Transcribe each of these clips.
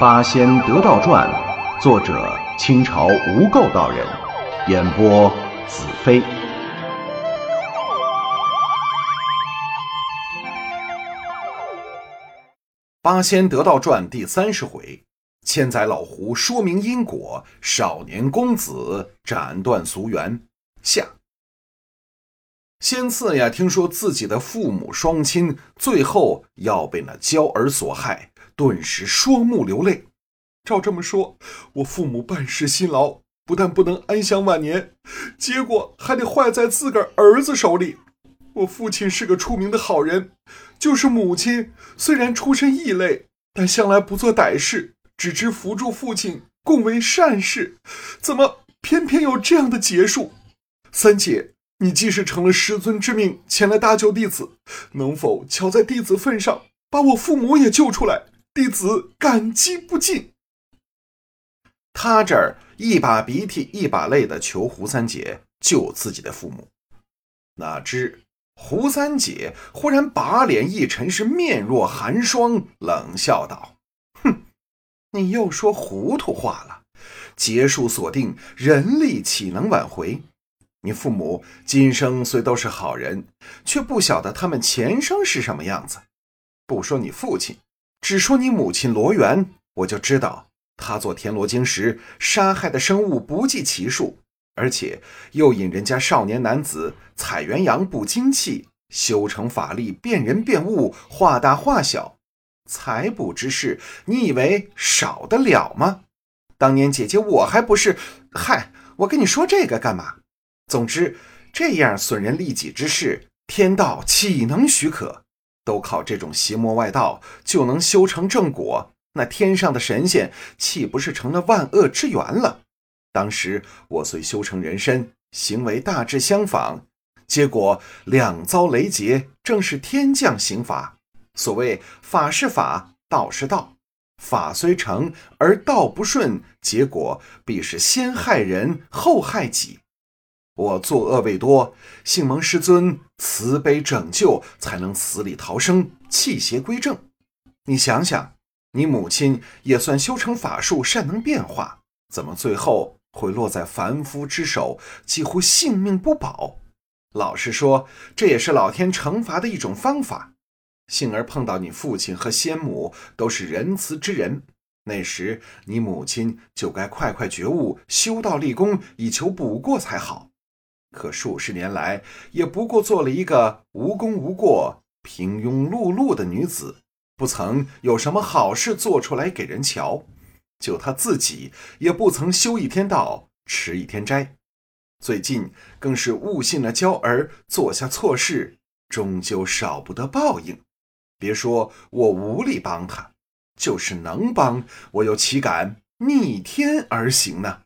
八仙得道传》，作者清朝无垢道人，演播子飞。八仙得道传第三十回：千载老狐说明因果，少年公子斩断俗缘。下。仙次呀，听说自己的父母双亲最后要被那娇儿所害，顿时双目流泪。照这么说，我父母半世辛劳，不但不能安享晚年，结果还得坏在自个儿儿子手里。我父亲是个出名的好人，就是母亲虽然出身异类，但向来不做歹事，只知扶助父亲，共为善事。怎么偏偏有这样的结束？三姐。你既是成了师尊之命前来搭救弟子，能否瞧在弟子份上把我父母也救出来？弟子感激不尽。他这儿一把鼻涕一把泪的求胡三姐救自己的父母，哪知胡三姐忽然把脸一沉，是面若寒霜，冷笑道：“哼，你又说糊涂话了。结束锁定，人力岂能挽回？”你父母今生虽都是好人，却不晓得他们前生是什么样子。不说你父亲，只说你母亲罗元，我就知道他做田螺精时杀害的生物不计其数，而且又引人家少年男子采元阳补精气，修成法力变人变物，化大化小，财补之事，你以为少得了吗？当年姐姐我还不是……嗨，我跟你说这个干嘛？总之，这样损人利己之事，天道岂能许可？都靠这种邪魔外道就能修成正果，那天上的神仙岂不是成了万恶之源了？当时我虽修成人身，行为大致相仿，结果两遭雷劫，正是天降刑罚。所谓法是法，道是道，法虽成而道不顺，结果必是先害人后害己。我作恶未多，幸蒙师尊慈悲拯救，才能死里逃生，弃邪归正。你想想，你母亲也算修成法术，善能变化，怎么最后会落在凡夫之手，几乎性命不保？老实说，这也是老天惩罚的一种方法。幸而碰到你父亲和仙母都是仁慈之人，那时你母亲就该快快觉悟，修道立功，以求补过才好。可数十年来，也不过做了一个无功无过、平庸碌碌的女子，不曾有什么好事做出来给人瞧。就她自己，也不曾修一天道、持一天斋。最近更是误信了娇儿，做下错事，终究少不得报应。别说我无力帮她，就是能帮，我又岂敢逆天而行呢？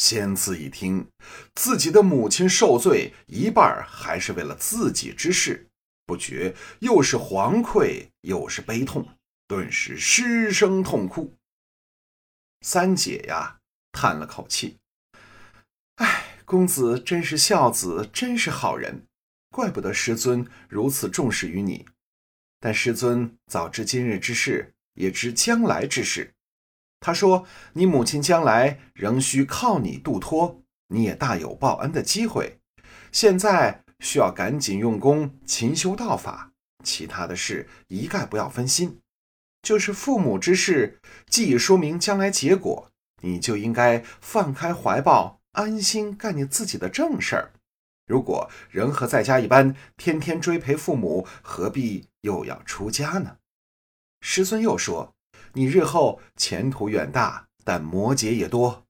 仙子一听，自己的母亲受罪，一半还是为了自己之事，不觉又是惶愧又是悲痛，顿时失声痛哭。三姐呀，叹了口气：“哎，公子真是孝子，真是好人，怪不得师尊如此重视于你。但师尊早知今日之事，也知将来之事。”他说：“你母亲将来仍需靠你度托，你也大有报恩的机会。现在需要赶紧用功勤修道法，其他的事一概不要分心。就是父母之事，既已说明将来结果，你就应该放开怀抱，安心干你自己的正事儿。如果仍和在家一般，天天追陪父母，何必又要出家呢？”师尊又说。你日后前途远大，但魔劫也多。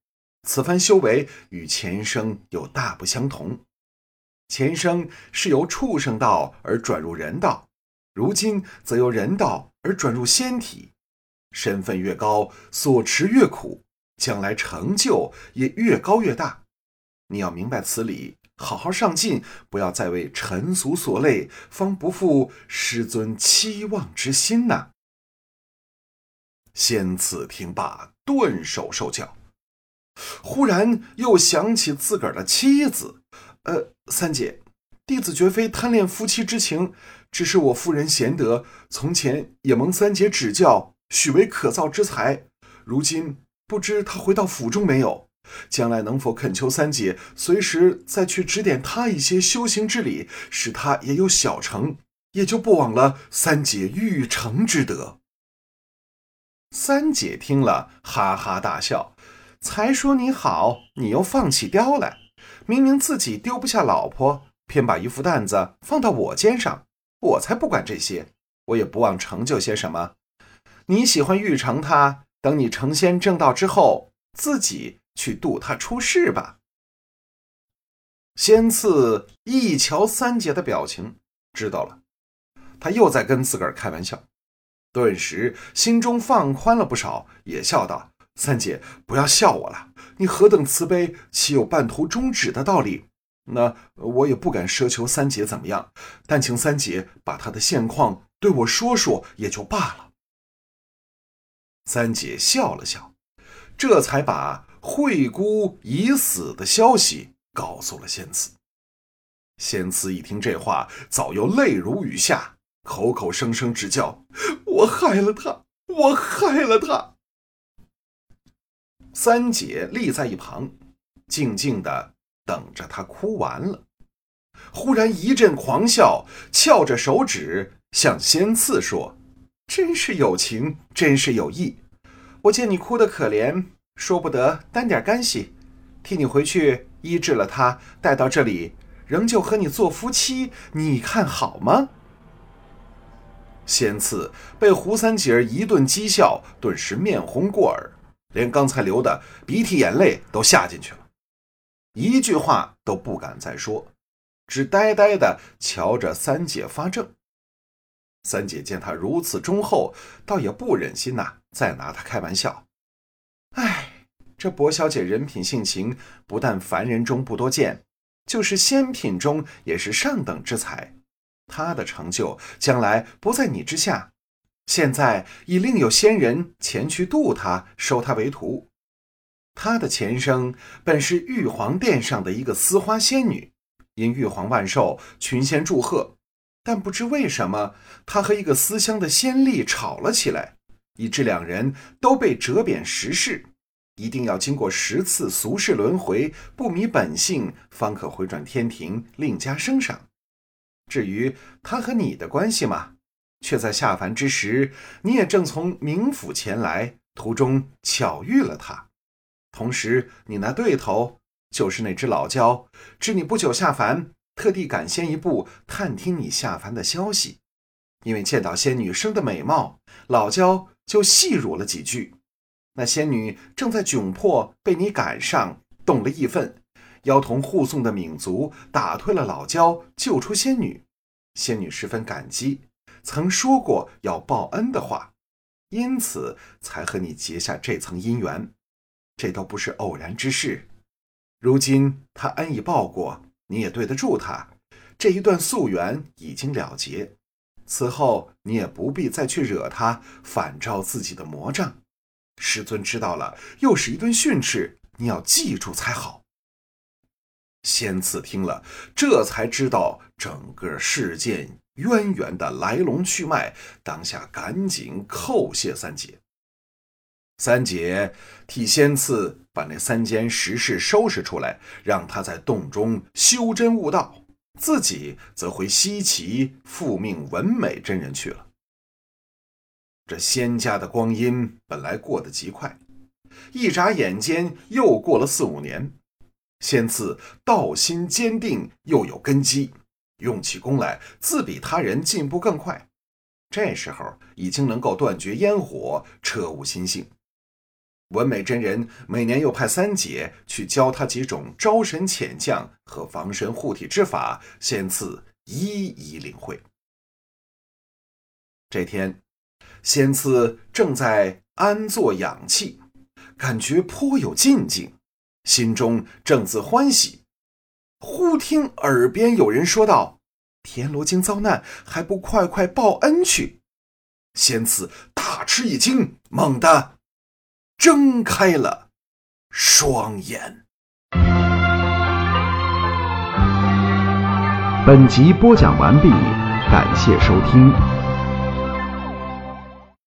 此番修为与前生又大不相同。前生是由畜生道而转入人道，如今则由人道而转入仙体。身份越高，所持越苦，将来成就也越高越大。你要明白此理，好好上进，不要再为尘俗所累，方不负师尊期望之心呐。仙子听罢，顿首受教，忽然又想起自个儿的妻子。呃，三姐，弟子绝非贪恋夫妻之情，只是我夫人贤德，从前也蒙三姐指教，许为可造之才。如今不知他回到府中没有？将来能否恳求三姐随时再去指点他一些修行之理，使他也有小成，也就不枉了三姐玉成之德。三姐听了，哈哈大笑：“才说你好，你又放起雕来。明明自己丢不下老婆，偏把一副担子放到我肩上。我才不管这些，我也不忘成就些什么。你喜欢玉成他，等你成仙正道之后，自己。”去渡他出世吧。仙次一瞧三姐的表情，知道了，他又在跟自个儿开玩笑，顿时心中放宽了不少，也笑道：“三姐，不要笑我了，你何等慈悲，岂有半途终止的道理？那我也不敢奢求三姐怎么样，但请三姐把她的现况对我说说，也就罢了。”三姐笑了笑，这才把。惠姑已死的消息告诉了仙子。仙子一听这话，早又泪如雨下，口口声声直叫：“我害了他，我害了他。”三姐立在一旁，静静的等着他哭完了。忽然一阵狂笑，翘着手指向仙次说：“真是有情，真是有意。我见你哭得可怜。”说不得担点干系，替你回去医治了他，带到这里，仍旧和你做夫妻，你看好吗？仙次被胡三姐儿一顿讥笑，顿时面红过耳，连刚才流的鼻涕眼泪都下进去了，一句话都不敢再说，只呆呆的瞧着三姐发怔。三姐见他如此忠厚，倒也不忍心呐，再拿他开玩笑。唉，这薄小姐人品性情，不但凡人中不多见，就是仙品中也是上等之才。他的成就将来不在你之下，现在已另有仙人前去渡他，收他为徒。他的前生本是玉皇殿上的一个丝花仙女，因玉皇万寿，群仙祝贺，但不知为什么，他和一个思乡的仙吏吵了起来。以致两人都被折贬十世，一定要经过十次俗世轮回，不迷本性，方可回转天庭，另加升赏。至于他和你的关系嘛，却在下凡之时，你也正从冥府前来，途中巧遇了他。同时，你那对头就是那只老蛟，知你不久下凡，特地赶先一步探听你下凡的消息，因为见到仙女生的美貌，老蛟。就戏辱了几句，那仙女正在窘迫，被你赶上，动了义愤，妖童护送的冥族打退了老蛟，救出仙女。仙女十分感激，曾说过要报恩的话，因此才和你结下这层姻缘，这都不是偶然之事。如今他恩已报过，你也对得住他，这一段夙缘已经了结。此后你也不必再去惹他，反照自己的魔障。师尊知道了，又是一顿训斥，你要记住才好。仙次听了，这才知道整个事件渊源的来龙去脉，当下赶紧叩谢三姐。三姐替仙次把那三间石室收拾出来，让他在洞中修真悟道。自己则回西岐复命文美真人去了。这仙家的光阴本来过得极快，一眨眼间又过了四五年。仙次道心坚定，又有根基，用起功来自比他人进步更快。这时候已经能够断绝烟火，彻悟心性。文美真人每年又派三姐去教他几种招神遣将和防身护体之法，仙次一一领会。这天，仙次正在安坐养气，感觉颇有进境，心中正自欢喜，忽听耳边有人说道：“田螺精遭难，还不快快报恩去！”仙子大吃一惊，猛地。睁开了双眼。本集播讲完毕，感谢收听。